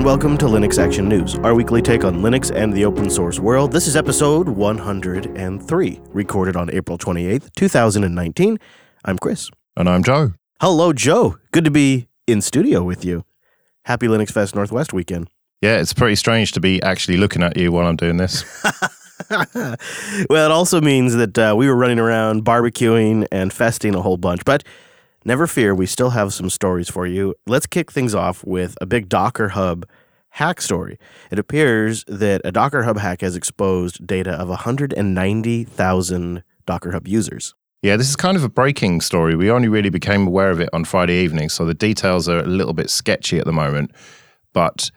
and welcome to Linux Action News, our weekly take on Linux and the open source world. This is episode 103, recorded on April 28th, 2019. I'm Chris. And I'm Joe. Hello, Joe. Good to be in studio with you. Happy Linux Fest Northwest weekend. Yeah, it's pretty strange to be actually looking at you while I'm doing this. well, it also means that uh, we were running around barbecuing and festing a whole bunch, but never fear, we still have some stories for you. Let's kick things off with a big Docker Hub hack story. It appears that a Docker Hub hack has exposed data of 190,000 Docker Hub users. Yeah, this is kind of a breaking story. We only really became aware of it on Friday evening, so the details are a little bit sketchy at the moment. But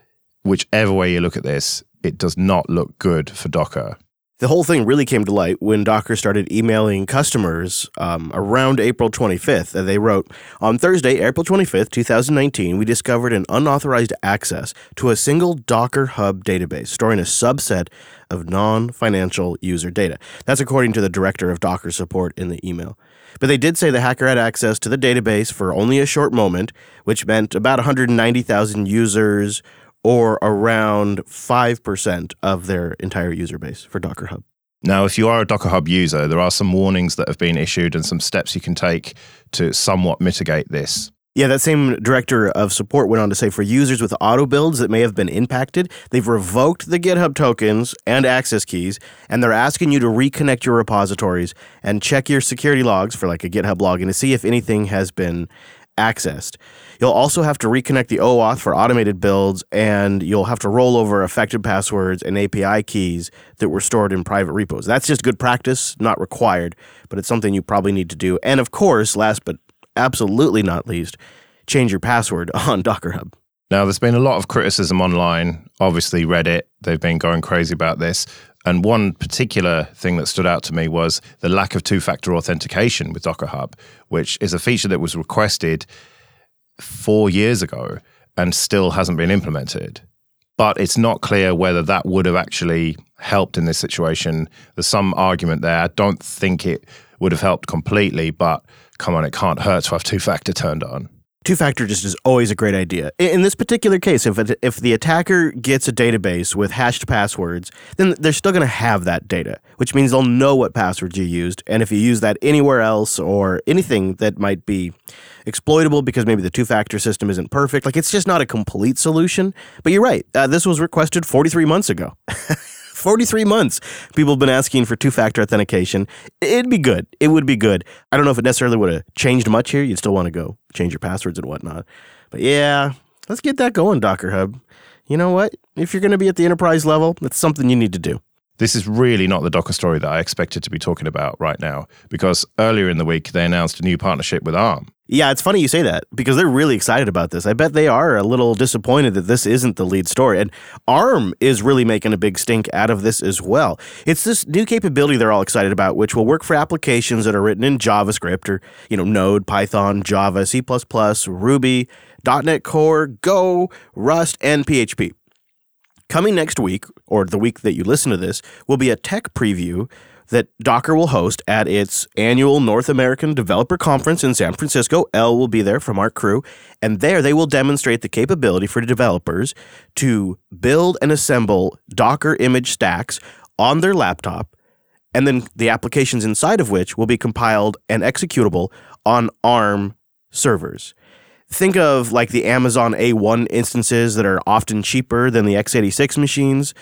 whichever way you look at this, it does not look good for Docker. The whole thing really came to light when Docker started emailing customers um, around April 25th. They wrote, On Thursday, April 25th, 2019, we discovered an unauthorized access to a single Docker Hub database storing a subset of non financial user data. That's according to the director of Docker support in the email. But they did say the hacker had access to the database for only a short moment, which meant about 190,000 users or around 5% of their entire user base for Docker Hub. Now, if you are a Docker Hub user, there are some warnings that have been issued and some steps you can take to somewhat mitigate this. Yeah, that same director of support went on to say for users with auto builds that may have been impacted, they've revoked the GitHub tokens and access keys, and they're asking you to reconnect your repositories and check your security logs for like a GitHub login to see if anything has been accessed. You'll also have to reconnect the OAuth for automated builds, and you'll have to roll over affected passwords and API keys that were stored in private repos. That's just good practice, not required, but it's something you probably need to do. And of course, last but absolutely not least, change your password on Docker Hub. Now, there's been a lot of criticism online. Obviously, Reddit, they've been going crazy about this. And one particular thing that stood out to me was the lack of two factor authentication with Docker Hub, which is a feature that was requested four years ago and still hasn't been implemented. But it's not clear whether that would have actually helped in this situation. There's some argument there. I don't think it would have helped completely, but come on, it can't hurt to have two factor turned on. Two factor just is always a great idea. In this particular case, if it, if the attacker gets a database with hashed passwords, then they're still going to have that data, which means they'll know what passwords you used. And if you use that anywhere else or anything that might be exploitable because maybe the two factor system isn't perfect, like it's just not a complete solution. But you're right. Uh, this was requested 43 months ago. 43 months people have been asking for two factor authentication. It'd be good. It would be good. I don't know if it necessarily would have changed much here. You'd still want to go change your passwords and whatnot. But yeah, let's get that going, Docker Hub. You know what? If you're going to be at the enterprise level, that's something you need to do. This is really not the Docker story that I expected to be talking about right now because earlier in the week they announced a new partnership with ARM. Yeah, it's funny you say that because they're really excited about this. I bet they are a little disappointed that this isn't the lead story. And ARM is really making a big stink out of this as well. It's this new capability they're all excited about, which will work for applications that are written in JavaScript or, you know, Node, Python, Java, C, Ruby, .NET Core, Go, Rust, and PHP. Coming next week, or the week that you listen to this, will be a tech preview that Docker will host at its annual North American Developer Conference in San Francisco. L will be there from our crew, and there they will demonstrate the capability for developers to build and assemble Docker image stacks on their laptop, and then the applications inside of which will be compiled and executable on ARM servers think of like the Amazon A1 instances that are often cheaper than the x86 machines.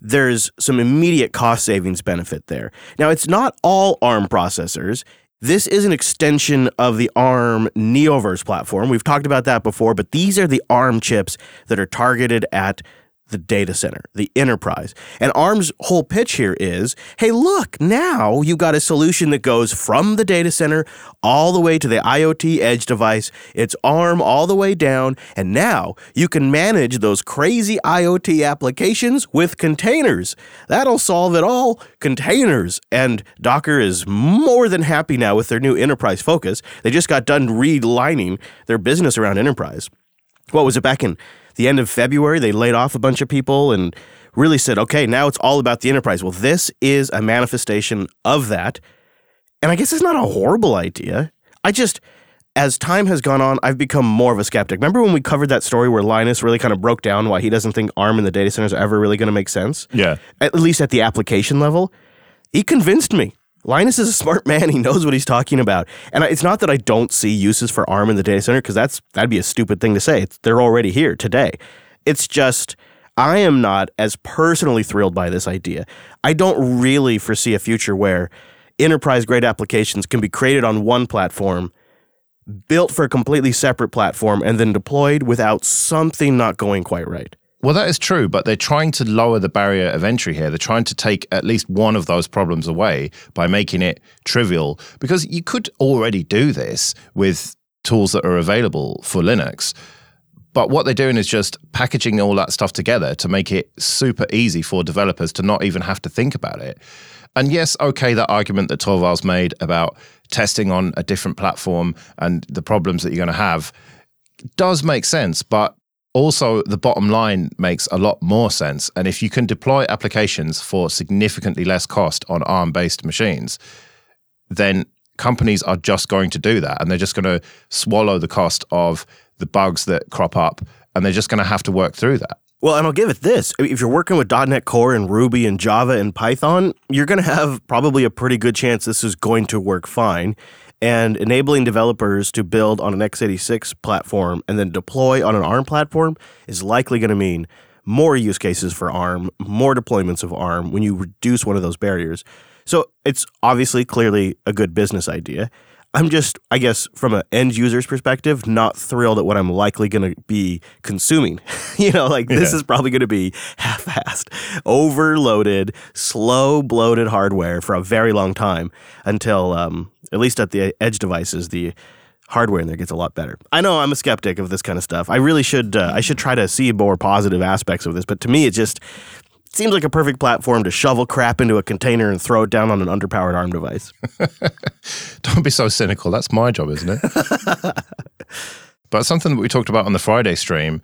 There's some immediate cost savings benefit there. Now, it's not all ARM processors. This is an extension of the ARM Neoverse platform. We've talked about that before, but these are the ARM chips that are targeted at the data center, the enterprise. And ARM's whole pitch here is hey, look, now you've got a solution that goes from the data center all the way to the IoT edge device. It's ARM all the way down. And now you can manage those crazy IoT applications with containers. That'll solve it all. Containers. And Docker is more than happy now with their new enterprise focus. They just got done relining their business around enterprise. What was it back in the end of February, they laid off a bunch of people and really said, okay, now it's all about the enterprise. Well, this is a manifestation of that. And I guess it's not a horrible idea. I just, as time has gone on, I've become more of a skeptic. Remember when we covered that story where Linus really kind of broke down why he doesn't think ARM in the data centers are ever really going to make sense? Yeah. At least at the application level. He convinced me. Linus is a smart man. He knows what he's talking about. And it's not that I don't see uses for ARM in the data center because that's that'd be a stupid thing to say. It's, they're already here today. It's just I am not as personally thrilled by this idea. I don't really foresee a future where enterprise grade applications can be created on one platform, built for a completely separate platform, and then deployed without something not going quite right. Well, that is true, but they're trying to lower the barrier of entry here. They're trying to take at least one of those problems away by making it trivial because you could already do this with tools that are available for Linux. But what they're doing is just packaging all that stuff together to make it super easy for developers to not even have to think about it. And yes, okay, that argument that Torvalds made about testing on a different platform and the problems that you're going to have does make sense, but also the bottom line makes a lot more sense. And if you can deploy applications for significantly less cost on ARM based machines, then companies are just going to do that and they're just going to swallow the cost of the bugs that crop up and they're just going to have to work through that. Well, and I'll give it this. If you're working with .NET Core and Ruby and Java and Python, you're going to have probably a pretty good chance this is going to work fine. And enabling developers to build on an x86 platform and then deploy on an ARM platform is likely going to mean more use cases for ARM, more deployments of ARM when you reduce one of those barriers. So it's obviously clearly a good business idea. I'm just, I guess, from an end user's perspective, not thrilled at what I'm likely going to be consuming. you know, like this Yeah. is probably going to be half-assed, overloaded, slow, bloated hardware for a very long time until, um, at least at the edge devices, the hardware in there gets a lot better. I know I'm a skeptic of this kind of stuff. I really should, uh, I should try to see more positive aspects of this. But to me, it just seems like a perfect platform to shovel crap into a container and throw it down on an underpowered ARM device. Don't be so cynical. That's my job, isn't it? but something that we talked about on the Friday stream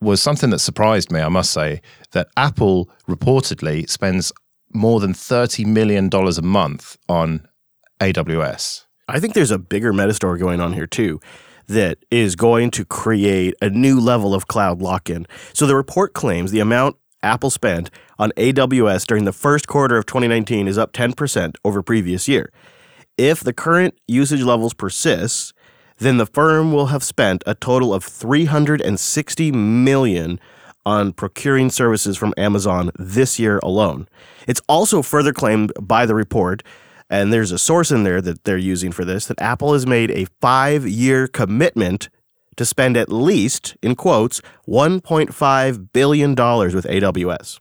was something that surprised me, I must say, that Apple reportedly spends more than $30 million a month on AWS. I think there's a bigger meta story going on here too that is going to create a new level of cloud lock-in. So the report claims the amount Apple spent on AWS during the first quarter of 2019 is up 10% over previous year. If the current usage levels persist, then the firm will have spent a total of 360 million on procuring services from Amazon this year alone. It's also further claimed by the report and there's a source in there that they're using for this that Apple has made a 5-year commitment to spend at least in quotes 1.5 billion dollars with AWS.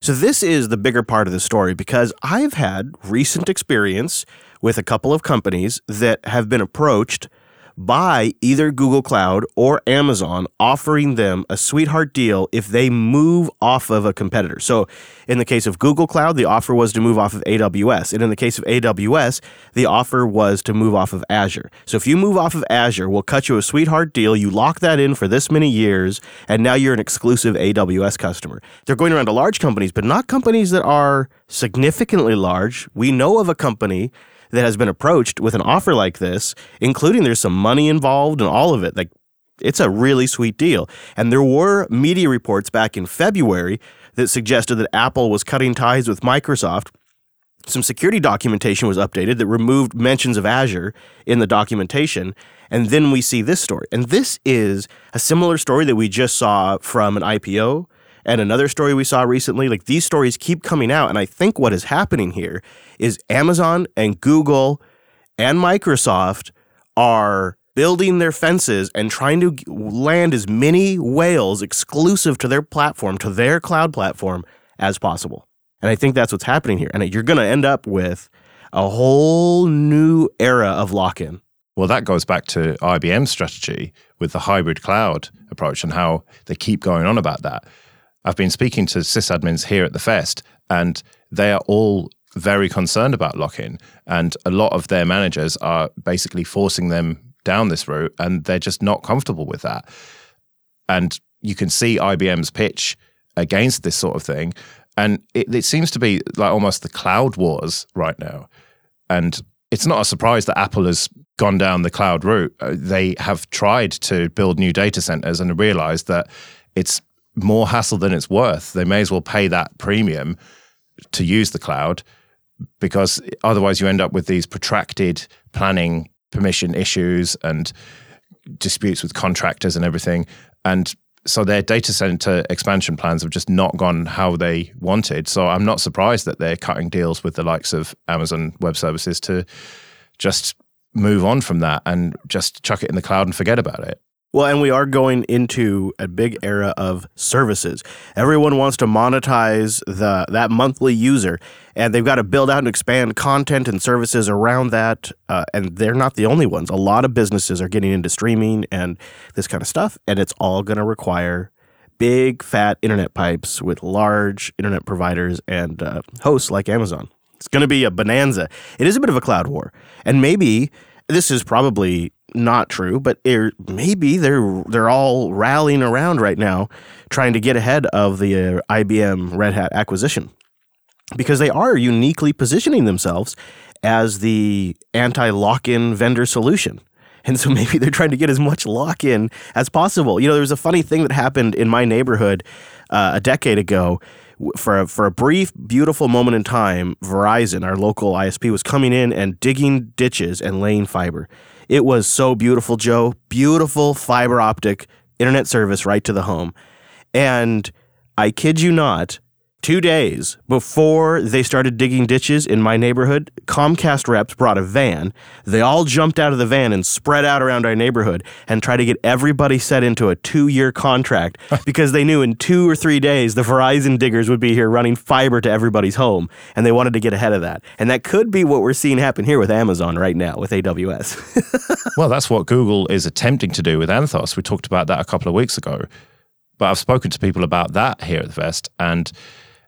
So this is the bigger part of the story because I've had recent experience with a couple of companies that have been approached by either Google Cloud or Amazon offering them a sweetheart deal if they move off of a competitor. So, in the case of Google Cloud, the offer was to move off of AWS. And in the case of AWS, the offer was to move off of Azure. So, if you move off of Azure, we'll cut you a sweetheart deal. You lock that in for this many years, and now you're an exclusive AWS customer. They're going around to large companies, but not companies that are significantly large. We know of a company that has been approached with an offer like this, including there's some money involved and all of it. Like it's a really sweet deal. And there were media reports back in February that suggested that Apple was cutting ties with Microsoft. Some security documentation was updated that removed mentions of Azure in the documentation. And then we see this story. And this is a similar story that we just saw from an IPO and another story we saw recently. Like these stories keep coming out. And I think what is happening here is Amazon and Google and Microsoft are building their fences and trying to land as many whales exclusive to their platform, to their cloud platform, as possible. And I think that's what's happening here. And you're going to end up with a whole new era of lock in. Well, that goes back to IBM's strategy with the hybrid cloud approach and how they keep going on about that. I've been speaking to sysadmins here at the Fest, and they are all very concerned about lock in. And a lot of their managers are basically forcing them down this route, and they're just not comfortable with that. And you can see IBM's pitch against this sort of thing. And it, it seems to be like almost the cloud wars right now. And it's not a surprise that Apple has gone down the cloud route. Uh, they have tried to build new data centers and realized that it's more hassle than it's worth. They may as well pay that premium to use the cloud because otherwise you end up with these protracted planning permission issues and disputes with contractors and everything. And so their data center expansion plans have just not gone how they wanted. So I'm not surprised that they're cutting deals with the likes of Amazon Web Services to just move on from that and just chuck it in the cloud and forget about it. Well, and we are going into a big era of services. Everyone wants to monetize the that monthly user, and they've got to build out and expand content and services around that. Uh, and they're not the only ones. A lot of businesses are getting into streaming and this kind of stuff, and it's all going to require big fat internet pipes with large internet providers and uh, hosts like Amazon. It's going to be a bonanza. It is a bit of a cloud war, and maybe this is probably not true, but maybe they're they're all rallying around right now, trying to get ahead of the uh, IBM Red Hat acquisition, because they are uniquely positioning themselves as the anti-lock-in vendor solution. And so maybe they're trying to get as much lock in as possible. You know, there was a funny thing that happened in my neighborhood uh, a decade ago. For a, for a brief, beautiful moment in time, Verizon, our local ISP, was coming in and digging ditches and laying fiber. It was so beautiful, Joe. Beautiful fiber optic internet service right to the home. And I kid you not, two days before they started digging ditches in my neighborhood, Comcast reps brought a van. They all jumped out of the van and spread out around our neighborhood and tried to get everybody set into a two year contract because they knew in two or three days the Verizon diggers would be here running fiber to everybody's home. And they wanted to get ahead of that. And that could be what we're seeing happen here with Amazon right now with AWS. well, that's what Google is attempting to do with Anthos. We talked about that a couple of weeks ago. But I've spoken to people about that here at the Fest. And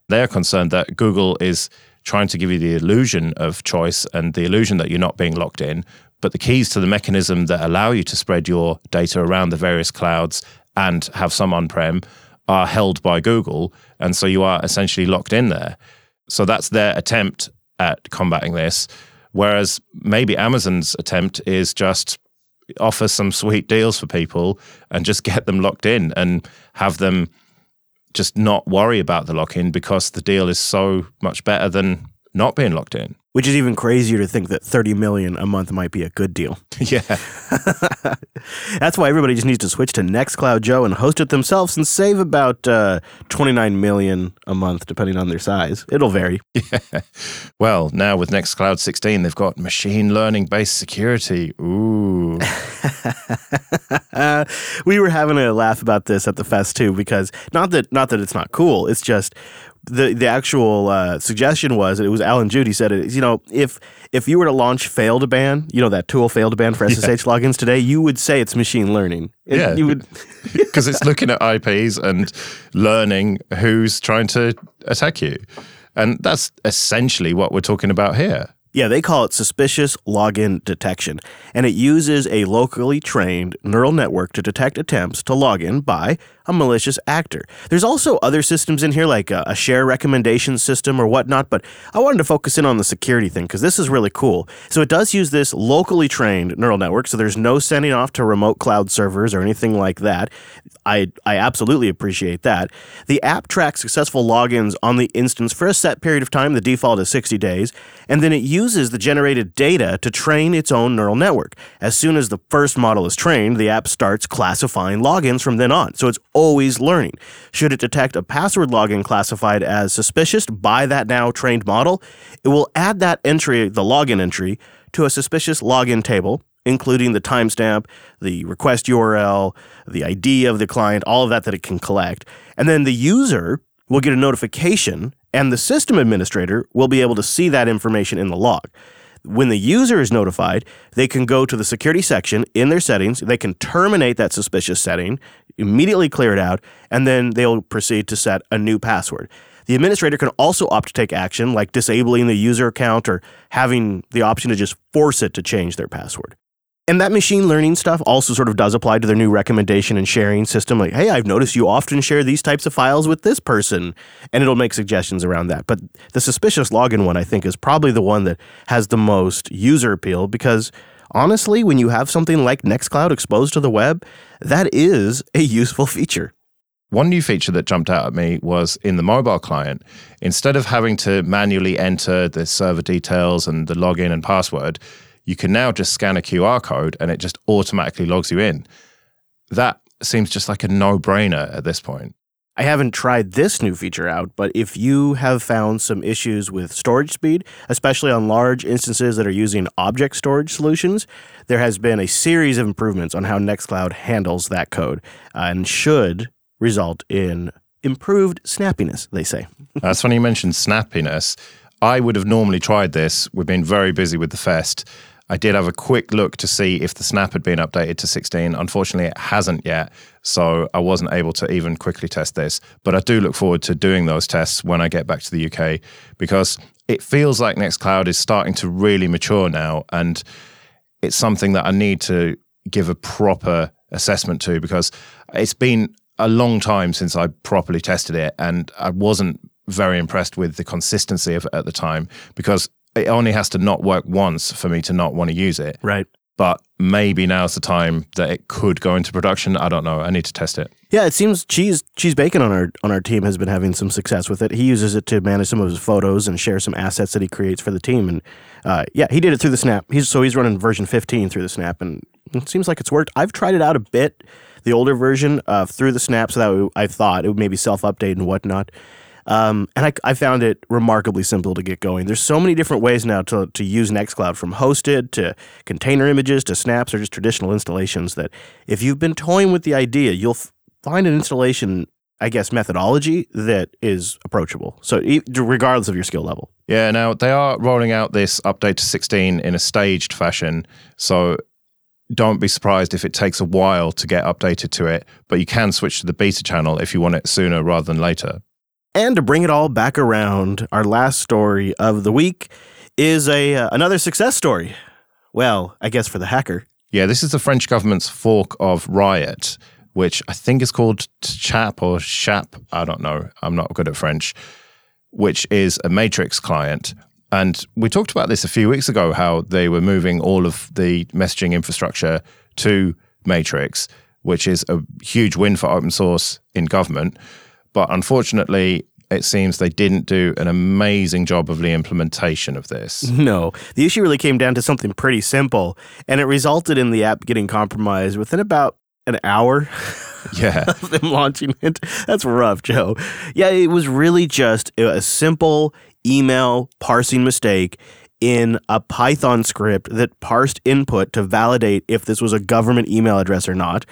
they're concerned that Google is trying to give you the illusion of choice and the illusion that you're not being locked in. But the keys to the mechanism that allow you to spread your data around the various clouds and have some on prem are held by Google. And so you are essentially locked in there. So that's their attempt at combating this. Whereas maybe Amazon's attempt is just offer some sweet deals for people and just get them locked in and have them just not worry about the lock in because the deal is so much better than not being locked in. Which is even crazier to think that 30 million a month might be a good deal. yeah. That's why everybody just needs to switch to Nextcloud Joe and host it themselves and save about uh, 29 million a month depending on their size. It'll vary. Yeah. Well, now with Nextcloud 16, they've got machine learning based security. Ooh. we were having a laugh about this at the fest too because not that not that it's not cool, it's just the the actual uh, suggestion was it was Alan Judy said it. You know, if if you were to launch Fail2Ban, you know that tool Fail2Ban for SSH yeah. logins today, you would say it's machine learning. It, yeah, you would because it's looking at IPs and learning who's trying to attack you, and that's essentially what we're talking about here. Yeah, they call it suspicious login detection, and it uses a locally trained neural network to detect attempts to log in by a malicious actor. There's also other systems in here, like a, a share recommendation system or whatnot, but I wanted to focus in on the security thing because this is really cool. So it does use this locally trained neural network, so there's no sending off to remote cloud servers or anything like that. I, I absolutely appreciate that. The app tracks successful logins on the instance for a set period of time. The default is 60 days, and then it uses the generated data to train its own neural network. As soon as the first model is trained, the app starts classifying logins from then on. So it's always learning. Should it detect a password login classified as suspicious by that now trained model, it will add that entry, the login entry, to a suspicious login table, including the timestamp, the request URL, the ID of the client, all of that that it can collect. And then the user will get a notification, and the system administrator will be able to see that information in the log. When the user is notified, they can go to the security section in their settings. They can terminate that suspicious setting, immediately clear it out, and then they'll proceed to set a new password. The administrator can also opt to take action, like disabling the user account or having the option to just force it to change their password. And that machine learning stuff also sort of does apply to their new recommendation and sharing system. Like, hey, I've noticed you often share these types of files with this person, and it'll make suggestions around that. But the suspicious login one, I think, is probably the one that has the most user appeal because honestly, when you have something like Nextcloud exposed to the web, that is a useful feature. One new feature that jumped out at me was in the mobile client, instead of having to manually enter the server details and the login and password, you can now just scan a QR code and it just automatically logs you in. That seems just like a no brainer at this point. I haven't tried this new feature out, but if you have found some issues with storage speed, especially on large instances that are using object storage solutions, there has been a series of improvements on how Nextcloud handles that code uh, and should result in improved snappiness, they say. That's funny you mentioned snappiness. I would have normally tried this. We've been very busy with the fest. I did have a quick look to see if the snap had been updated to 16. Unfortunately, it hasn't yet, so I wasn't able to even quickly test this. But I do look forward to doing those tests when I get back to the UK because it feels like Nextcloud is starting to really mature now, and it's something that I need to give a proper assessment to because it's been a long time since I properly tested it, and I wasn't very impressed with the consistency of it at the time because it only has to not work once for me to not want to use it. Right. But maybe now's the time that it could go into production. I don't know. I need to test it. Yeah, it seems Cheese Cheese Bacon on our on our team has been having some success with it. He uses it to manage some of his photos and share some assets that he creates for the team. And uh, yeah, he did it through the Snap. He's so he's running version 15 through the Snap, and it seems like it's worked. I've tried it out a bit, the older version uh, through the Snap, so that I thought it would maybe self update and whatnot. Um, and I, I found it remarkably simple to get going. There's so many different ways now to, to use Nextcloud from hosted to container images to snaps or just traditional installations that if you've been toying with the idea, you'll f- find an installation, I guess, methodology that is approachable. So regardless of your skill level. Yeah, now they are rolling out this update to 16 in a staged fashion. So don't be surprised if it takes a while to get updated to it, but you can switch to the beta channel if you want it sooner rather than later. And to bring it all back around, our last story of the week is a uh, another success story. Well, I guess for the hacker. Yeah, this is the French government's fork of Riot, which I think is called Chap or Shap. I don't know. I'm not good at French. Which is a Matrix client. And we talked about this a few weeks ago how they were moving all of the messaging infrastructure to Matrix, which is a huge win for open source in government. But unfortunately, it seems they didn't do an amazing job of the implementation of this. No, the issue really came down to something pretty simple, and it resulted in the app getting compromised within about an hour. Yeah. of them launching it. That's rough, Joe. Yeah, it was really just a simple email parsing mistake in a Python script that parsed input to validate if this was a government email address or not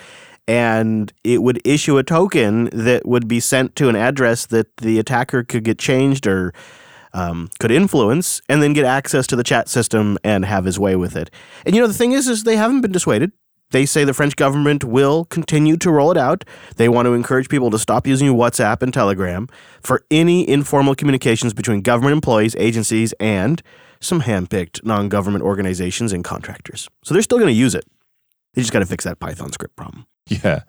and it would issue a token that would be sent to an address that the attacker could get changed or um, could influence, and then get access to the chat system and have his way with it. And you know the thing is, is they haven't been dissuaded. They say the French government will continue to roll it out. They want to encourage people to stop using WhatsApp and Telegram for any informal communications between government employees, agencies, and some handpicked non government organizations and contractors. So they're still going to use it. They just got to fix that Python script problem. Yeah.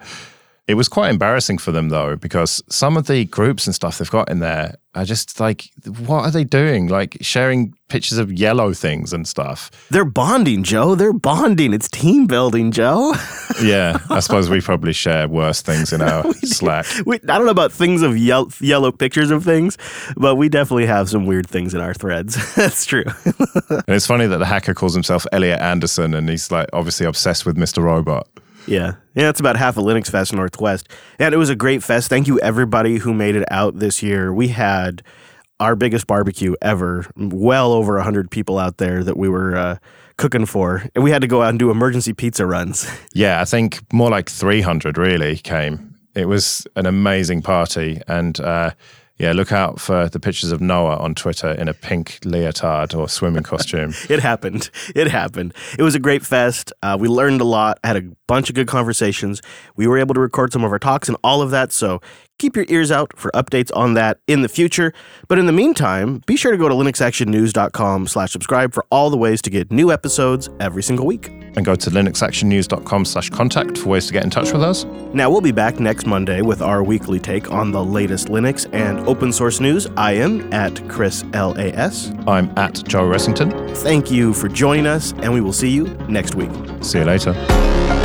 It was quite embarrassing for them though, because some of the groups and stuff they've got in there are just like, what are they doing? Like sharing pictures of yellow things and stuff. They're bonding, Joe. They're bonding. It's team building, Joe. yeah, I suppose we probably share worse things in our Slack. We, I don't know about things of yellow, yellow pictures of things, but we definitely have some weird things in our threads. That's true. and it's funny that the hacker calls himself Elliot Anderson and he's like obviously obsessed with Mr. Robot. Yeah. Yeah, it's about half a Linux Fest Northwest. And it was a great fest. Thank you, everybody who made it out this year. We had our biggest barbecue ever, well over 100 people out there that we were uh, cooking for. And we had to go out and do emergency pizza runs. Yeah, I think more like 300 really came. It was an amazing party. And, uh, yeah, look out for the pictures of Noah on Twitter in a pink leotard or swimming costume. it happened. It happened. It was a great fest. Uh, we learned a lot, had a bunch of good conversations. We were able to record some of our talks and all of that. So keep your ears out for updates on that in the future. But in the meantime, be sure to go to linuxactionnews.com slash subscribe for all the ways to get new episodes every single week. And go to linuxactionnews.com slash contact for ways to get in touch with us. Now, we'll be back next Monday with our weekly take on the latest Linux and open source news. I am at Chris LAS. I'm at Joe Ressington. Thank you for joining us, and we will see you next week. See you later.